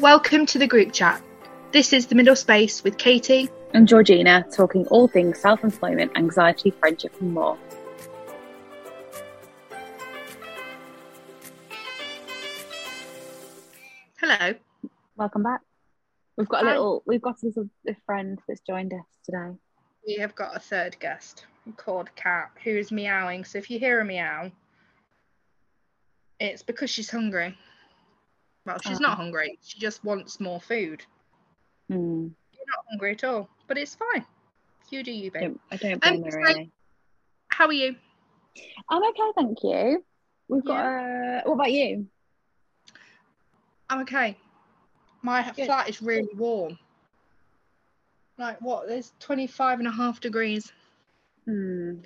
Welcome to the group chat. This is the middle space with Katie and Georgina talking all things self employment, anxiety, friendship, and more. Hello. Welcome back. We've got a little, we've got a little a friend that's joined us today. We have got a third guest called Kat who is meowing. So if you hear a meow, it's because she's hungry. Well, she's not hungry. She just wants more food. Mm. You're not hungry at all, but it's fine. You do you, babe. I don't blame um, her really. How are you? I'm okay, thank you. We've got. Yeah. Uh, what about you? I'm okay. My Good. flat is really warm. Like what? There's 25 and a half degrees. Hmm.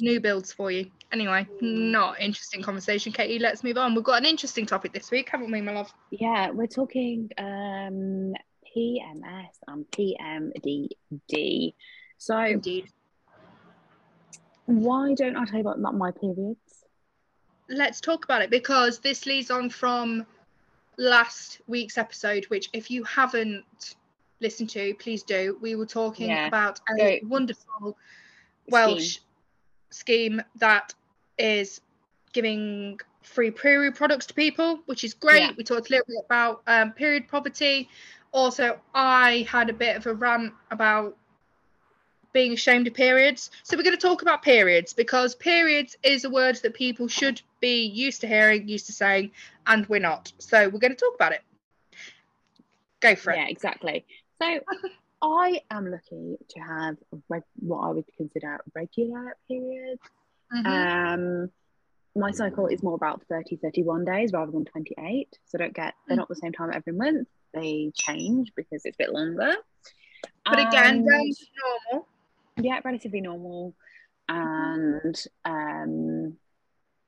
New builds for you. Anyway, not interesting conversation, Katie. Let's move on. We've got an interesting topic this week, haven't we, my love? Yeah, we're talking um, PMS and PMDD. So, Indeed. why don't I tell you about my periods? Let's talk about it because this leads on from last week's episode, which if you haven't listened to, please do. We were talking yeah. about a wonderful Welsh scheme. that is giving free period products to people, which is great. Yeah. We talked a little bit about um, period poverty. Also, I had a bit of a rant about being ashamed of periods. So we're going to talk about periods because periods is a word that people should be used to hearing, used to saying, and we're not. So we're going to talk about it. Go for it. Yeah, exactly. So I am lucky to have reg- what I would consider regular periods. Mm-hmm. Um, my cycle is more about 30, 31 days rather than 28. So I don't get, they're mm. not the same time every month. They change because it's a bit longer. But again, normal. Yeah, relatively normal. And um,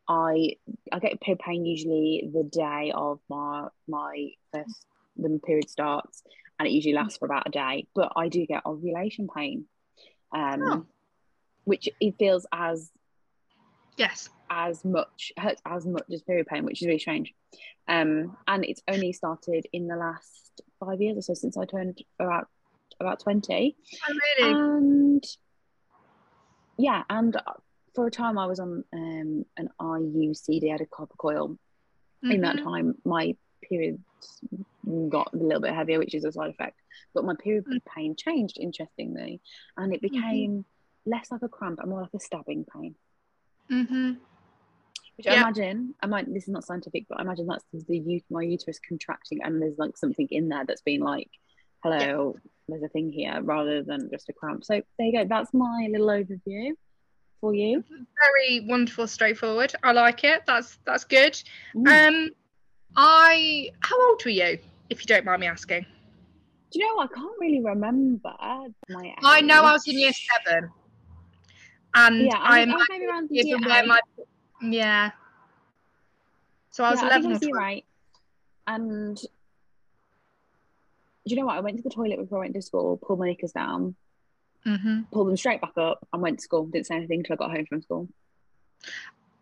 I I get period pain usually the day of my my first the period starts, and it usually lasts for about a day. But I do get ovulation pain, um, oh. which it feels as yes as much hurts as much as period pain, which is really strange. Um, and it's only started in the last five years or so since I turned about about twenty. Oh, really? And yeah, and for a time I was on um, an IUCD, I had a copper coil. Mm-hmm. In that mm-hmm. time, my periods got a little bit heavier, which is a side effect. But my period mm-hmm. pain changed, interestingly, and it mm-hmm. became mm-hmm. less like a cramp and more like a stabbing pain. Mm-hmm. Which yeah. I imagine, I might. This is not scientific, but I imagine that's the my uterus contracting, and there's like something in there that's been like, "Hello, yeah. there's a thing here," rather than just a cramp. So there you go. That's my little overview for you. Very wonderful, straightforward. I like it. That's that's good. Mm. Um, I how old were you, if you don't mind me asking? Do you know I can't really remember my age. I know I was in year seven. And yeah, I, I'm maybe around year where my yeah. So I was yeah, eleven. I think right. And do you know what? I went to the toilet before I went to school, pulled my knickers down, mm-hmm. pulled them straight back up, and went to school. Didn't say anything until I got home from school.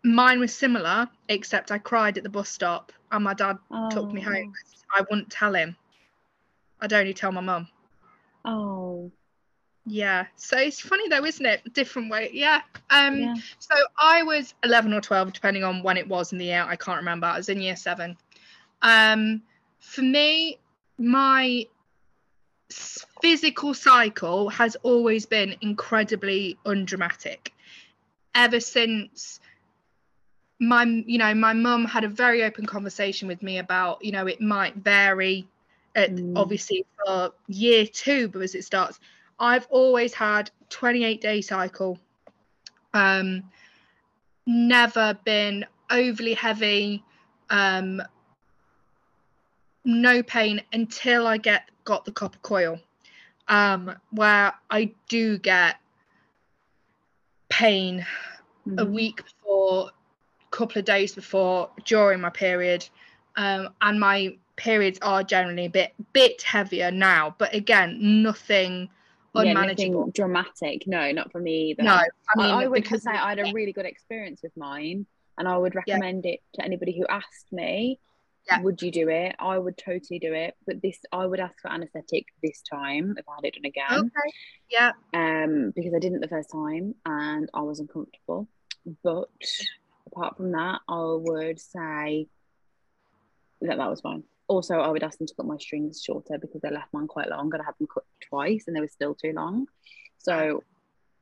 Mine was similar, except I cried at the bus stop, and my dad oh. took me home. Oh. I wouldn't tell him. I'd only tell my mum. Oh. Yeah. So it's funny though, isn't it? Different way. Yeah. Um yeah. so I was 11 or 12 depending on when it was in the year. I can't remember. I was in year 7. Um for me my physical cycle has always been incredibly undramatic. Ever since my you know my mum had a very open conversation with me about you know it might vary at, mm. obviously for year 2 because it starts I've always had 28 day cycle. Um, never been overly heavy. Um, no pain until I get got the copper coil, um, where I do get pain mm-hmm. a week before, couple of days before, during my period, um, and my periods are generally a bit bit heavier now. But again, nothing unmanageable. Yeah, dramatic. No, not for me either. No, I mean, I, I would say I had a really good experience with mine, and I would recommend yeah. it to anybody who asked me. yeah. would you do it? I would totally do it, but this I would ask for anaesthetic this time if I had it done again. Okay. Yeah. Um, because I didn't the first time and I was uncomfortable. But apart from that, I would say that that was fine. Also, I would ask them to cut my strings shorter because they left mine quite long and I had them cut twice and they were still too long. So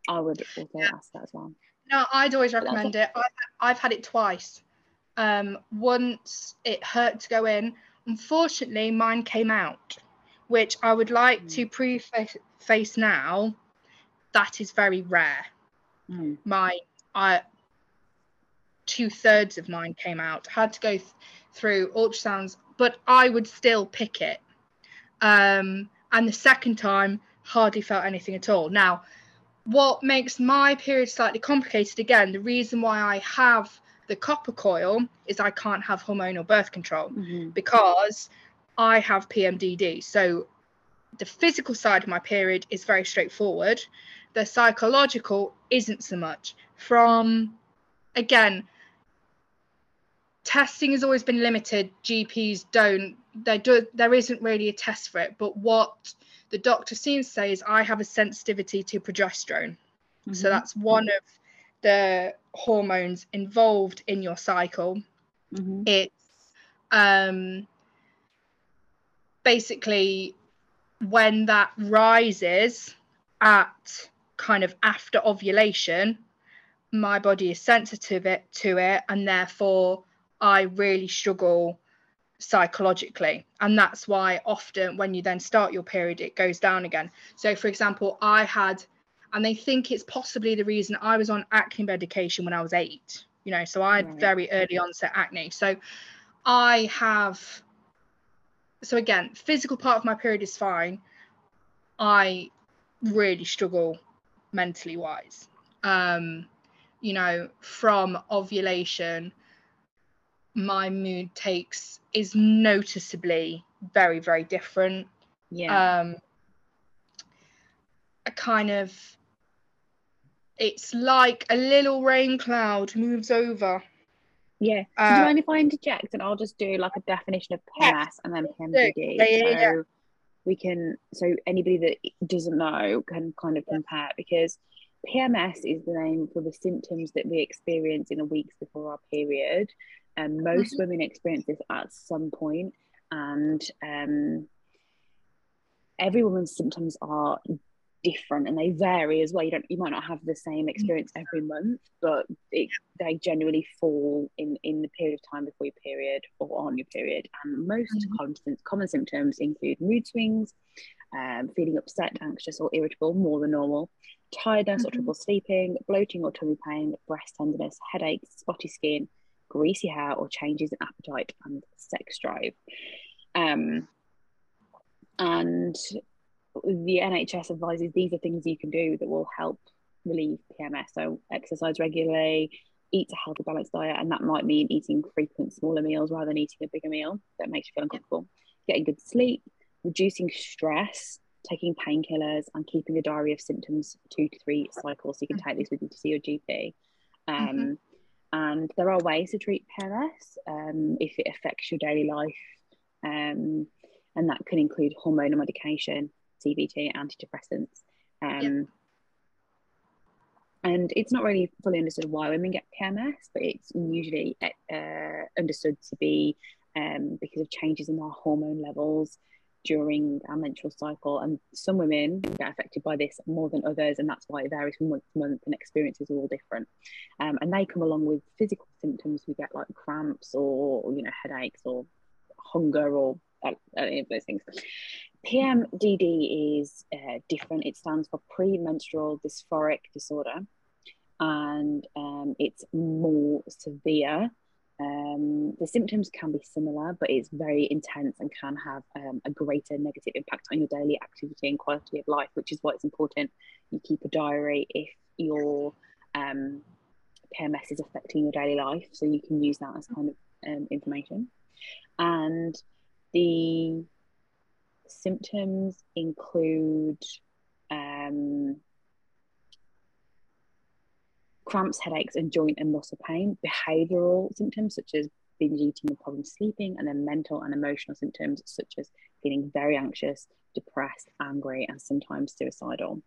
I would also yeah. ask that as well. No, I'd always recommend it. I've, I've had it twice. Um, once it hurt to go in. Unfortunately, mine came out, which I would like mm. to preface now. That is very rare. Mm. My, I, two thirds of mine came out. Had to go th- through ultrasounds, but I would still pick it. Um, and the second time, hardly felt anything at all. Now, what makes my period slightly complicated again, the reason why I have the copper coil is I can't have hormonal birth control mm-hmm. because I have PMDD. So the physical side of my period is very straightforward. The psychological isn't so much. From again, testing has always been limited. GPs don't. They do. There isn't really a test for it. But what the doctor seems to say is I have a sensitivity to progesterone. Mm-hmm. So that's one of the hormones involved in your cycle. Mm-hmm. It's um, basically when that rises at kind of after ovulation, my body is sensitive it, to it, and therefore I really struggle psychologically and that's why often when you then start your period it goes down again. So for example i had and they think it's possibly the reason i was on acne medication when i was eight you know so i had right. very early onset acne. So i have so again physical part of my period is fine. I really struggle mentally wise um you know from ovulation my mood takes is noticeably very very different. Yeah. Um a kind of it's like a little rain cloud moves over. Yeah. Uh, do you mind if i interject and i'll just do like a definition of pms and then pmdd yeah, yeah, so we can so anybody that doesn't know can kind of compare because PMS is the name for the symptoms that we experience in the weeks before our period and most mm-hmm. women experience this at some point, and um, every woman's symptoms are different and they vary as well. You don't, you might not have the same mm-hmm. experience every month, but it, they generally fall in in the period of time before your period or on your period. And most mm-hmm. common, common symptoms include mood swings, um, feeling upset, anxious, or irritable more than normal, tiredness mm-hmm. or trouble sleeping, bloating or tummy pain, breast tenderness, headaches, spotty skin, greasy hair, or changes in appetite and sex drive. Um, and the NHS advises these are things you can do that will help relieve PMS. So, exercise regularly, eat a healthy, balanced diet, and that might mean eating frequent, smaller meals rather than eating a bigger meal that makes you feel uncomfortable. Getting good sleep, reducing stress, taking painkillers, and keeping a diary of symptoms two to three cycles. So, you can take these with you to see your GP. Um, mm-hmm and there are ways to treat PMS um, if it affects your daily life, um, and that can include hormonal medication, CBT, antidepressants. Um, and it's not really fully understood why women get PMS, but it's usually uh, understood to be um, because of changes in our hormone levels during our menstrual cycle. And some women get affected by this more than others, and that's why it varies from month to month, and experiences are all different. Um, and they come along with physical symptoms. We get like cramps or, you know, headaches or hunger or uh, any of those things. PMDD is uh, different. It stands for premenstrual dysphoric disorder, and um, it's more severe um, the symptoms can be similar, but it's very intense and can have um, a greater negative impact on your daily activity and quality of life, which is why it's important you keep a diary if your um, PMS is affecting your daily life, so you can use that as kind of um, information. And the symptoms include um, cramps, headaches, and joint and muscle pain, behavioural symptoms such as binge eating and problems sleeping, and then mental and emotional symptoms such as feeling very anxious, depressed, angry, and sometimes suicidal.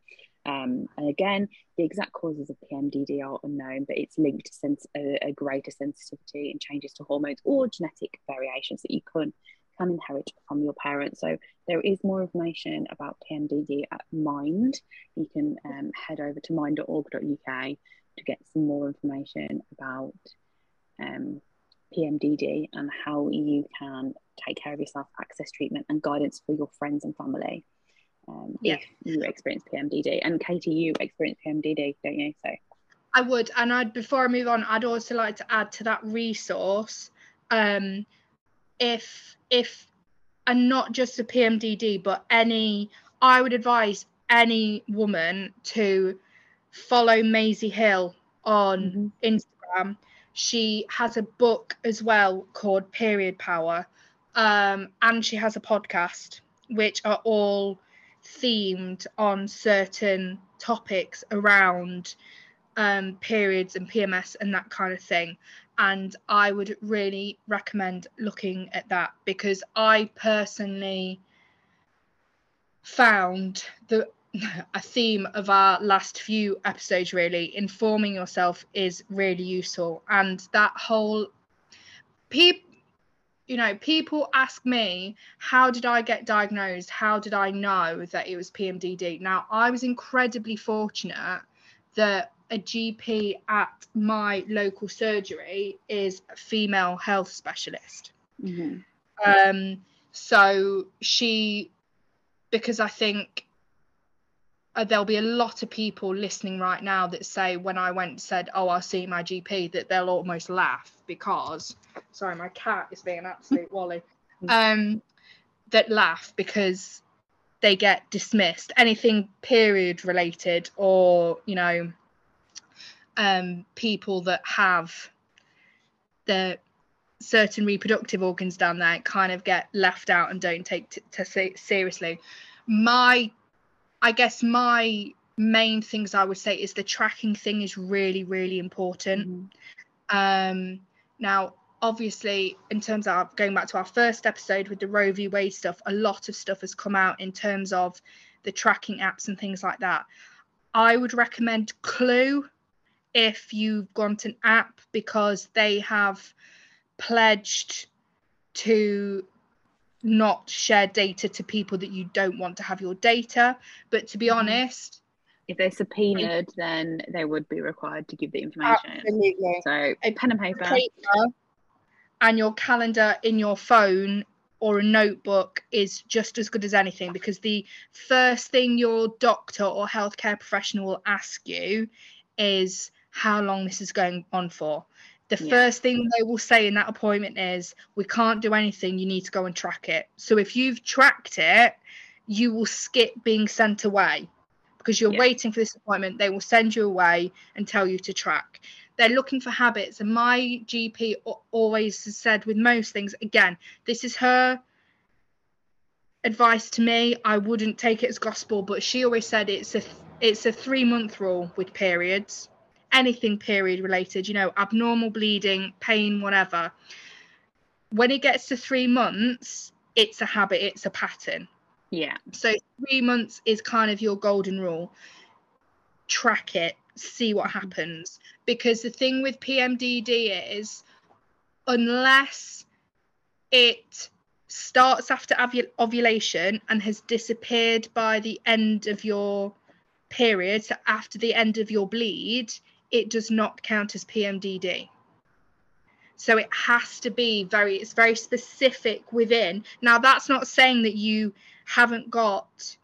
Um, and again, the exact causes of PMDD are unknown, but it's linked to sense, a, a, greater sensitivity and changes to hormones or genetic variations that you can, can inherit from your parents. So there is more information about PMDD at Mind. You can um, head over to mind.org.uk to get some more information about um, PMDD and how you can take care of yourself, access treatment and guidance for your friends and family um, yeah. if you experience PMDD. And Katie, you experience PMDD, don't you? So I would, and I'd before I move on, I'd also like to add to that resource, um, if if and not just a PMDD, but any, I would advise any woman to follow Maisie Hill on mm-hmm. Instagram. She has a book as well called Period Power, um, and she has a podcast, which are all themed on certain topics around um, periods and PMS and that kind of thing. And I would really recommend looking at that because I personally found the a theme of our last few episodes really informing yourself is really useful and that whole people you know, people ask me, how did I get diagnosed? How did I know that it was PMDD? Now, I was incredibly fortunate that a GP at my local surgery is a female health specialist. Mm-hmm. Um, so she, because I think uh, there'll be a lot of people listening right now that say when I went said, "Oh, I'll see my GP," that they'll almost laugh because, sorry, my cat is being an absolute wally. Um, that laugh because they get dismissed. Anything period related, or you know, um, people that have the certain reproductive organs down there kind of get left out and don't take t- t- seriously. My I guess my main things I would say is the tracking thing is really, really important. Mm-hmm. Um, now, obviously, in terms of going back to our first episode with the Roe v. Wade stuff, a lot of stuff has come out in terms of the tracking apps and things like that. I would recommend Clue if you've got an app because they have pledged to not share data to people that you don't want to have your data. But to be mm-hmm. honest, if they're subpoenaed, then they would be required to give the information. Absolutely. So a pen and paper. paper and your calendar in your phone or a notebook is just as good as anything because the first thing your doctor or healthcare professional will ask you is how long this is going on for the yeah. first thing they will say in that appointment is we can't do anything you need to go and track it. So if you've tracked it you will skip being sent away because you're yeah. waiting for this appointment. They will send you away and tell you to track. They're looking for habits and my gp always has said with most things again this is her advice to me. I wouldn't take it as gospel but she always said it's a it's a three month rule with periods anything period related, you know, abnormal bleeding, pain, whatever. When it gets to three months, it's a habit, it's a pattern. Yeah. So three months is kind of your golden rule. Track it, see what mm-hmm. happens. Because the thing with PMDD is, unless it starts after ovulation and has disappeared by the end of your period, so after the end of your bleed, it does not count as PMDD. So it has to be very, it's very specific within. Now, that's not saying that you haven't got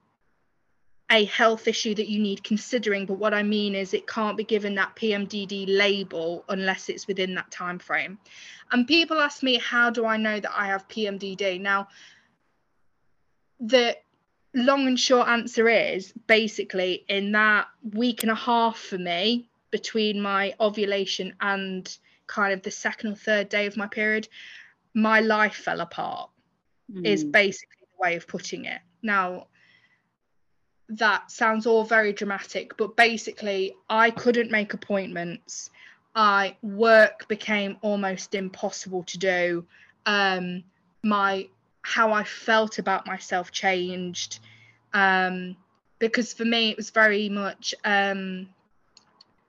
a health issue that you need considering, but what I mean is it can't be given that PMDD label unless it's within that time frame. And people ask me, how do I know that I have PMDD? Now, the long and short answer is basically in that week and a half for me, between my ovulation and kind of the second or third day of my period, my life fell apart, mm. is basically the way of putting it. Now, that sounds all very dramatic, but basically, I couldn't make appointments. I work became almost impossible to do. Um, my how I felt about myself changed. Um, because for me it was very much um,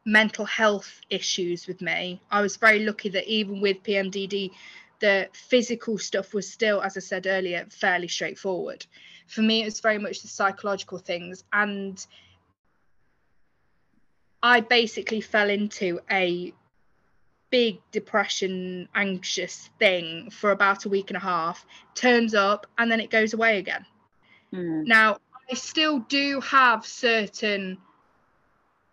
mental health issues with me. I was very lucky that even with PMDD, the physical stuff was still, as I said earlier, fairly straightforward. For me, it was very much the psychological things. And I basically fell into a big depression, anxious thing for about a week and a half, turns up, and then it goes away again. Mm. Now, I still do have certain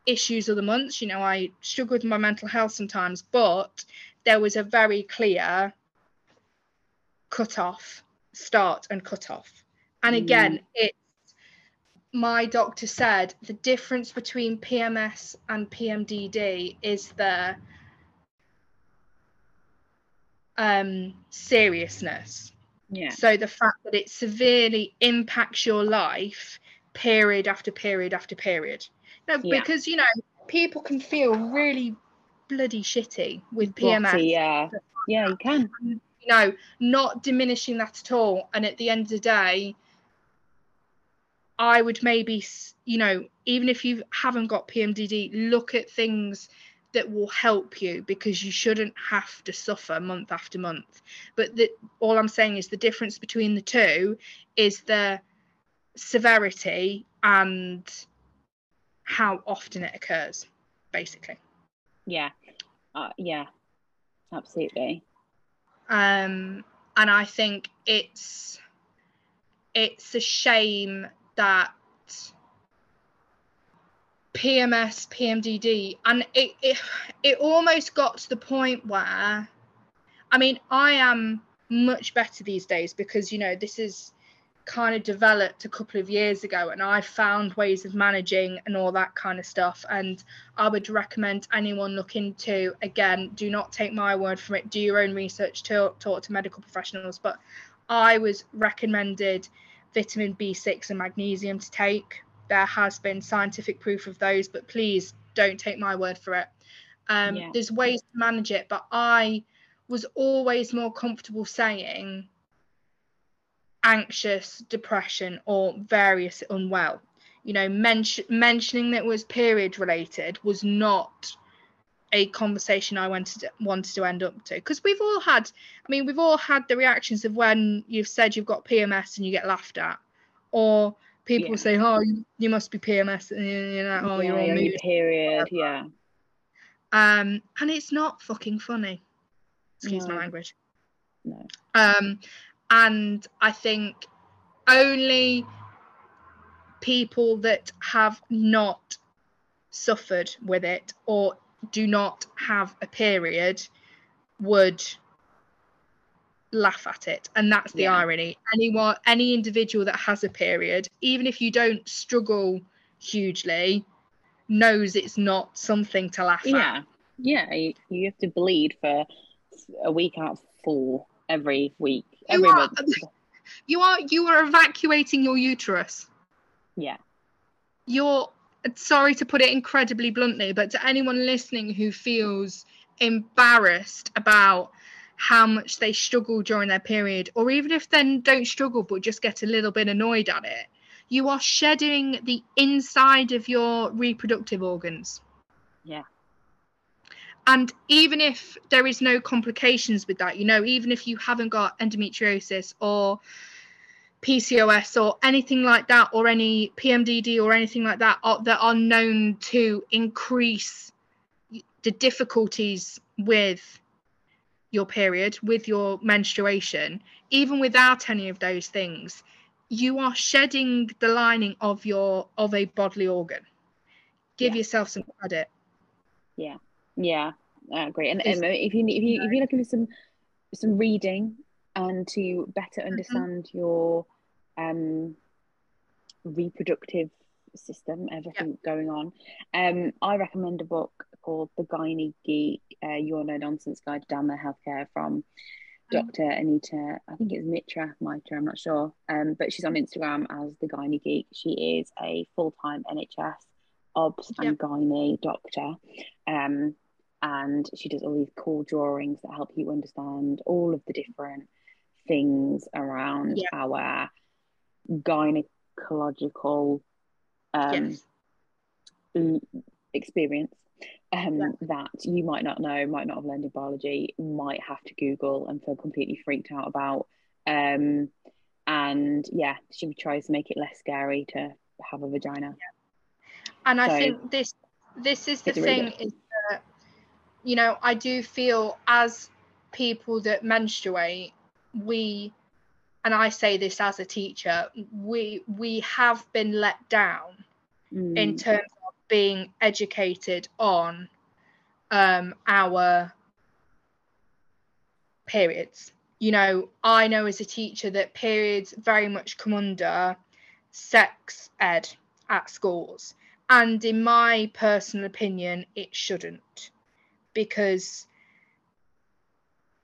issues of the months. You know, I struggle with my mental health sometimes, but there was a very clear cut off, start and cut off. And again, mm. it's my doctor said the difference between PMS and PMDD is the um, seriousness. Yeah. So the fact that it severely impacts your life period after period after period. No, yeah. because you know, people can feel really bloody shitty with PMS. yeah. Yeah, you can. You know, not diminishing that at all. And at the end of the day, I would maybe, you know, even if you haven't got PMDD, look at things that will help you because you shouldn't have to suffer month after month. But the, all I'm saying is the difference between the two is the severity and how often it occurs, basically. Yeah, uh, yeah, absolutely. Um, and I think it's it's a shame that PMS, PMDD, and it, it it almost got to the point where, I mean, I am much better these days because you know this is kind of developed a couple of years ago and I found ways of managing and all that kind of stuff and I would recommend anyone look into again do not take my word for it do your own research talk, talk to medical professionals but I was recommended vitamin B6 and magnesium to take there has been scientific proof of those, but please don't take my word for it. Um, yeah. There's ways to manage it, but I was always more comfortable saying anxious, depression, or various unwell. You know, men- mentioning that was period related was not a conversation I wanted to, wanted to end up to because we've all had. I mean, we've all had the reactions of when you've said you've got PMS and you get laughed at, or people yeah. say, "Oh, you, must be PMS," and you know, "Oh, yeah, you're on mood." Period, yeah. Um, and it's not fucking funny. Excuse no. my language. No. Um, and I think only people that have not suffered with it or do not have a period would laugh at it and that's the yeah. irony anyone any individual that has a period even if you don't struggle hugely knows it's not something to laugh yeah. at yeah you, you have to bleed for a week out of four every week you are, you are you are evacuating your uterus yeah you're sorry to put it incredibly bluntly but to anyone listening who feels embarrassed about how much they struggle during their period, or even if they don't struggle but just get a little bit annoyed at it, you are shedding the inside of your reproductive organs. Yeah. And even if there is no complications with that, you know, even if you haven't got endometriosis or PCOS or anything like that, or any PMDD or anything like that, are, that are known to increase the difficulties with your period, with your menstruation, even without any of those things, you are shedding the lining of your of a bodily organ. Give yeah. yourself some credit. Yeah, yeah, uh, great. And um, if you if you if you're looking for some some reading and to better mm-hmm. understand mm-hmm. your um reproductive system, everything going on. Um, I recommend a book called The Gynae Geek, uh, Your No Nonsense Guide to Down There Healthcare from mm-hmm. Dr. Anita, I think it's Mitra, Mitra, I'm not sure. Um, but she's on Instagram as The Gynae Geek. She is a full time NHS OBS and gynae doctor. Um, and she does all these cool drawings that help you understand all of the different things around yeah. our gynecological um, yes. experience um, yeah. that you might not know, might not have learned in biology, might have to Google and feel completely freaked out about. Um, and yeah, she tries to make it less scary to have a vagina. Yeah. And I think this this is the thing really you know I do feel as people that menstruate, we and I say this as a teacher, we we have been let down mm. in terms of being educated on um, our periods. You know, I know as a teacher that periods very much come under sex ed at schools. And in my personal opinion, it shouldn't. Because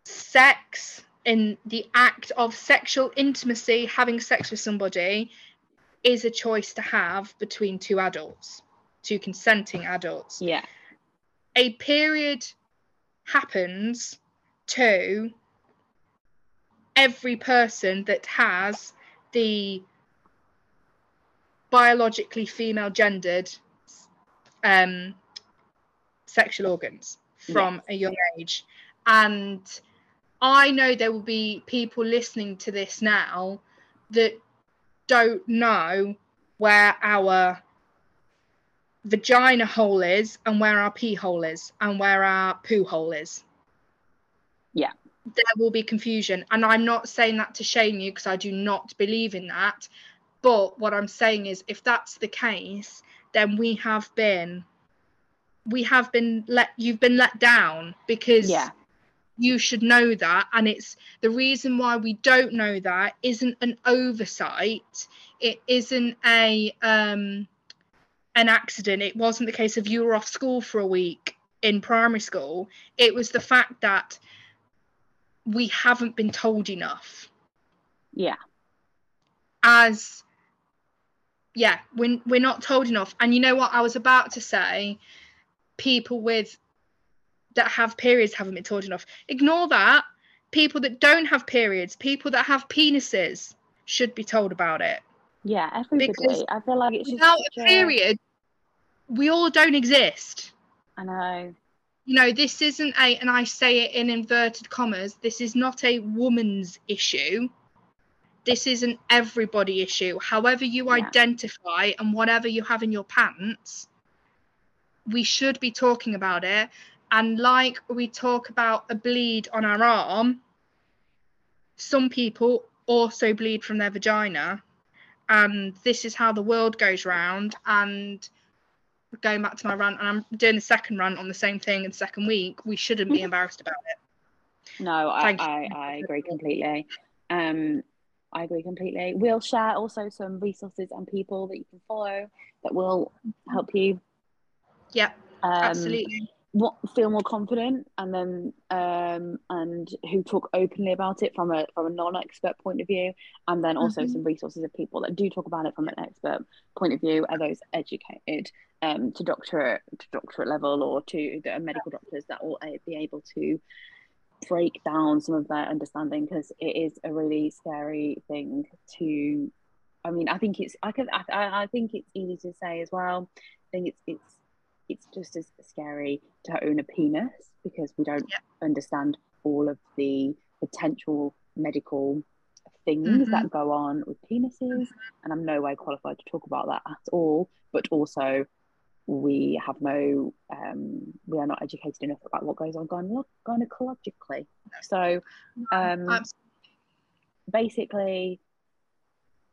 sex in the act of sexual intimacy, having sex with somebody, is a choice to have between two adults, two consenting adults. Yeah. A period happens to every person that has the biologically female gendered um, sexual organs from a young age. And I know there will be people listening to this now that don't know where our vagina hole is and where our pee hole is and where our poo hole is. Yeah. There will be confusion. And I'm not saying that to shame you because I do not believe in that. But what I'm saying is if that's the case, then we have been we have been let you've been let down because yeah. you should know that. And it's the reason why we don't know that isn't an oversight. It isn't a um an accident. It wasn't the case of you were off school for a week in primary school. It was the fact that we haven't been told enough. Yeah. As yeah we're, we're not told enough. And you know what i was about to say people with that have periods haven't been told enough. Ignore that. People that don't have periods, people that have penises, should be told about it. Yeah, everybody. Because I feel like it's without a period, a... we all don't exist. I know. You know, this isn't a, and I say it in inverted commas, this is not a woman's issue. This is an everybody issue. However, you yeah. identify and whatever you have in your pants, we should be talking about it and like we talk about a bleed on our arm, some people also bleed from their vagina. And this is how the world goes round. And going back to my rant, and I'm doing the second rant on the same thing in the second week, we shouldn't be embarrassed about it. No, I, I, I, agree completely. Um, I agree completely. We'll share also some resources and people that you can follow that will help you. Yeah, um, absolutely. what feel more confident and then um and who talk openly about it from a from a non-expert point of view and then also mm-hmm. some resources of people that do talk about it from an expert point of view. Are those educated um to doctorate to doctorate level or to the medical doctors that will be able to break down some of their understanding? Because it is a really scary thing to i mean i think it's i can I, I think it's easy to say as well. I think it's it's it's just as scary to own a penis because we don't yep. understand all of the potential medical things mm-hmm. that go on with penises mm-hmm. and i'm no way qualified to talk about that at all but also we have no um, we are not educated enough about what goes on gyne- gynecologically so um, basically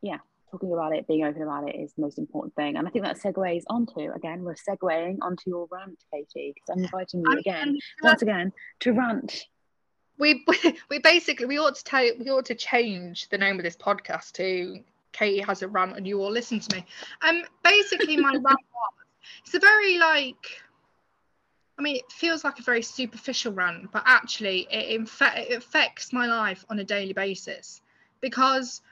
yeah talking about it, being open about it is the most important thing. And I think that segues onto again, we're segueing onto your rant, Katie, because I'm inviting you again, once again, to rant. We we basically we ought to tell we ought to change the name of this podcast to Katie has a rant and you all listen to me. Um basically my rant was it's a very like I mean, it feels like a very superficial rant, but actually, it, infa- it affects my life on a daily basis because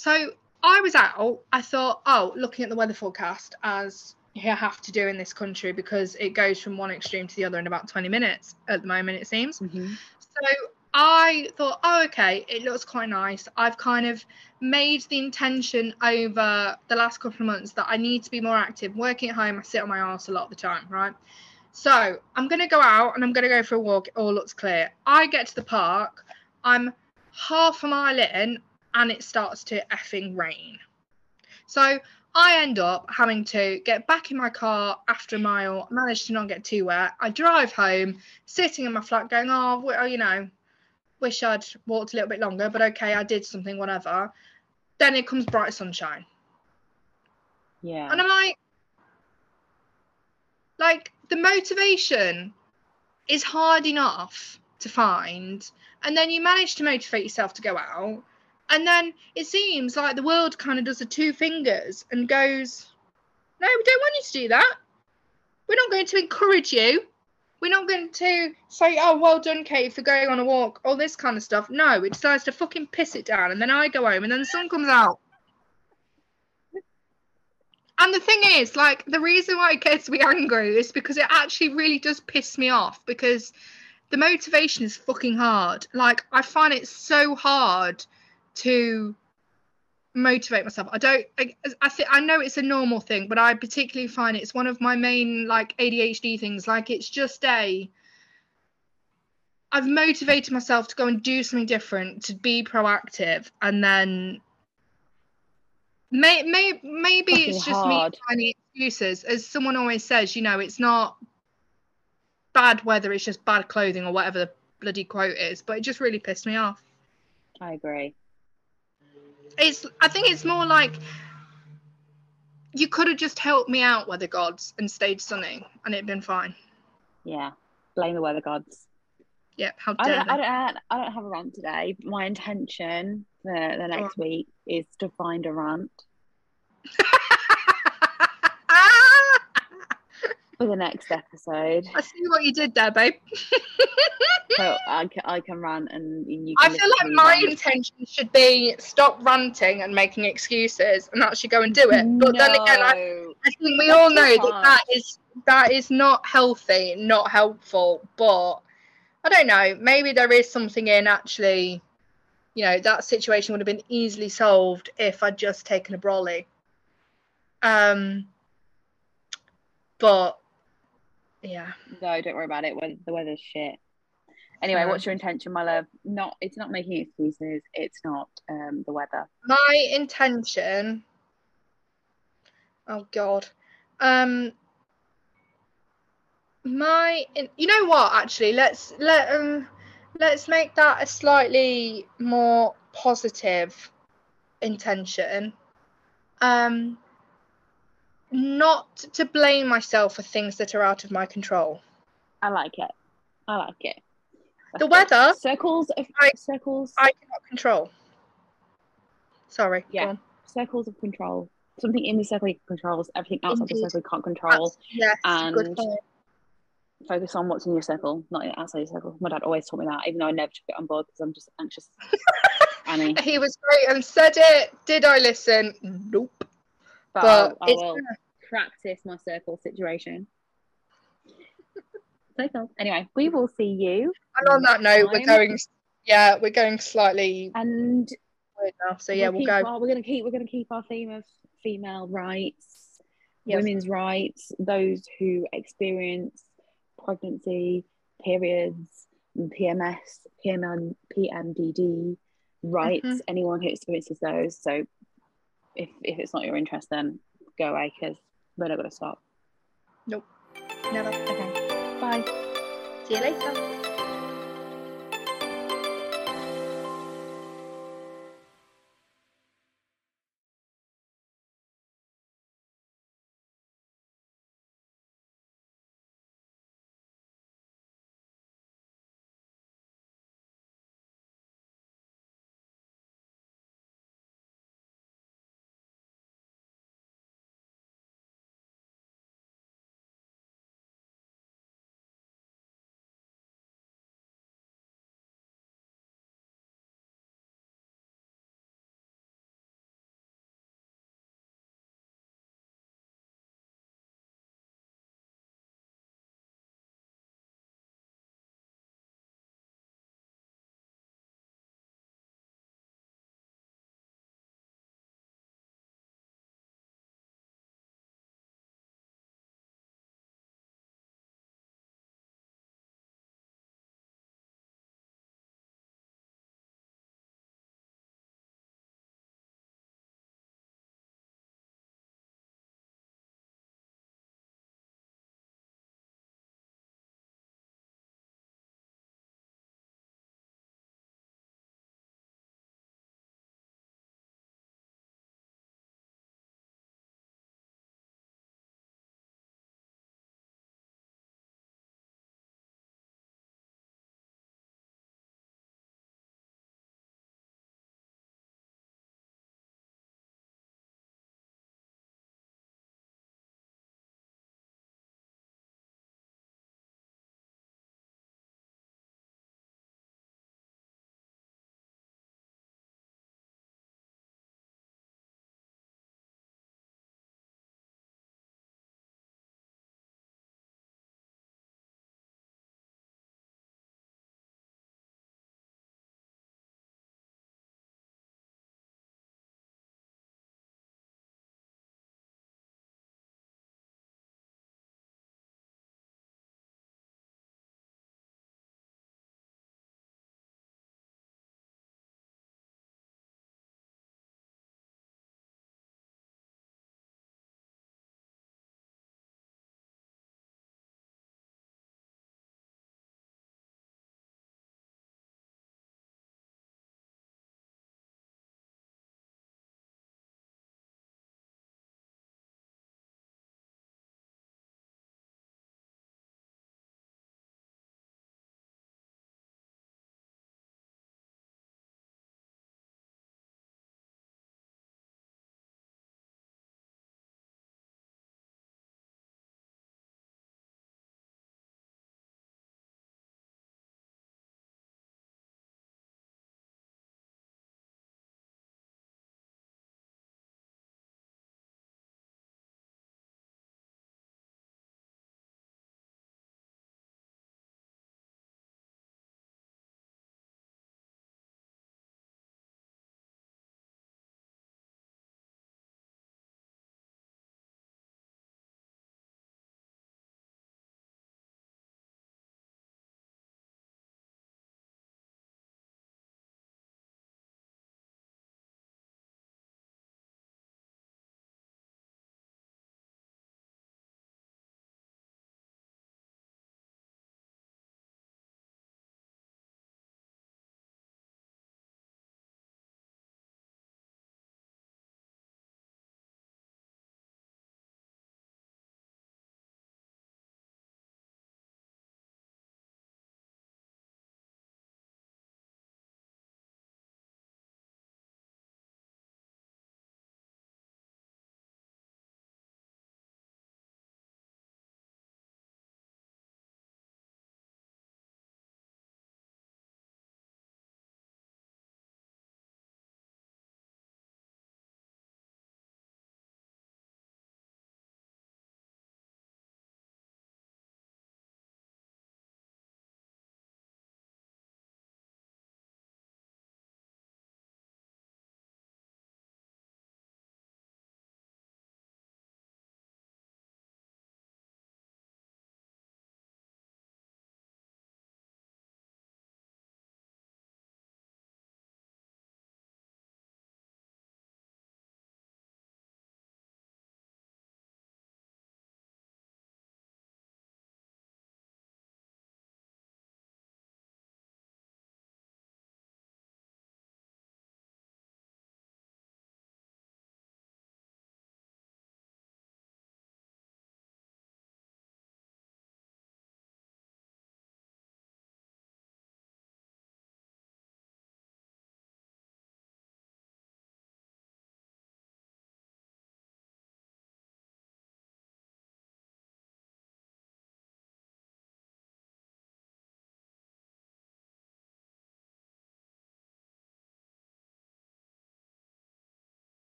so I was out. I thought, oh, looking at the weather forecast as you have to do in this country because it goes from one extreme to the other in about 20 minutes at the moment it seems mm-hmm. so i thought oh okay it looks quite nice i've kind of made the intention over the last couple of months that i need to be more active working at home i sit on my ass a lot of the time right so i'm going to go out and i'm going to go for a walk it all looks clear i get to the park i'm half a mile in and it starts to effing rain so I end up having to get back in my car after a mile, manage to not get too wet. I drive home, sitting in my flat, going, oh, well, oh, you know, wish I'd walked a little bit longer, but okay, I did something, whatever. Then it comes bright sunshine. Yeah. And I'm like, like the motivation is hard enough to find, and then you manage to motivate yourself to go out, and then it seems like the world kind of does the two fingers and goes, No, we don't want you to do that. We're not going to encourage you. We're not going to say, Oh, well done, Kate, for going on a walk, all this kind of stuff. No, it decides to fucking piss it down. And then I go home and then the sun comes out. And the thing is, like, the reason why it gets me angry is because it actually really does piss me off because the motivation is fucking hard. Like, I find it so hard to motivate myself. I don't. I, I think I know it's a normal thing, but I particularly find it's one of my main like ADHD things. Like it's just a. I've motivated myself to go and do something different, to be proactive, and then may, may, maybe it's just hard. me finding excuses. As someone always says, you know, it's not bad weather, it's just bad clothing or whatever the bloody quote is. But it just really pissed me off. I agree it's I think it's more like you could have just helped me out, weather gods, and stayed sunny, and it'd been fine. Yeah, blame the weather gods. Yep, how dare I don't, I don't, I don't have a rant today. My intention for the next oh. week is to find a rant. for the next episode. I see what you did there, babe. so I can, I can rant and you I feel like my rant. intention should be stop ranting and making excuses and actually go and do it. But no, then again, I, I think we all know that that is that is not healthy, not helpful. But I don't know. Maybe there is something in actually. You know that situation would have been easily solved if I'd just taken a brolly. Um, but yeah. No, don't worry about it. The weather's shit. Anyway, what's your intention, my love? Not it's not making excuses. It's not um, the weather. My intention. Oh God. Um. My, you know what? Actually, let's let um, let's make that a slightly more positive intention. Um not to blame myself for things that are out of my control. I like it. I like it. That's the weather. Circles of I, circles. I cannot control. Sorry. Yeah. Circles of control. Something in the circle controls. Everything outside Indeed. the circle can't control. Yes. And focus on what's in your circle, not outside your circle. My dad always taught me that, even though I never took it on board because I'm just anxious. Annie. He was great and said it. Did I listen? Nope. But, but I, I will practice my circle situation. so. Anyway, we will see you. And on that note, time. we're going. Yeah, we're going slightly and now. So yeah, we'll, we'll go. Our, we're gonna keep. We're gonna keep our theme of female rights, yes. women's rights, those who experience pregnancy, periods, PMS, PMN, PMDD rights. Mm-hmm. Anyone who experiences those. So if if it's not your interest, then go away because we're not going to stop. Nope. Never. Okay. Bye. See you later.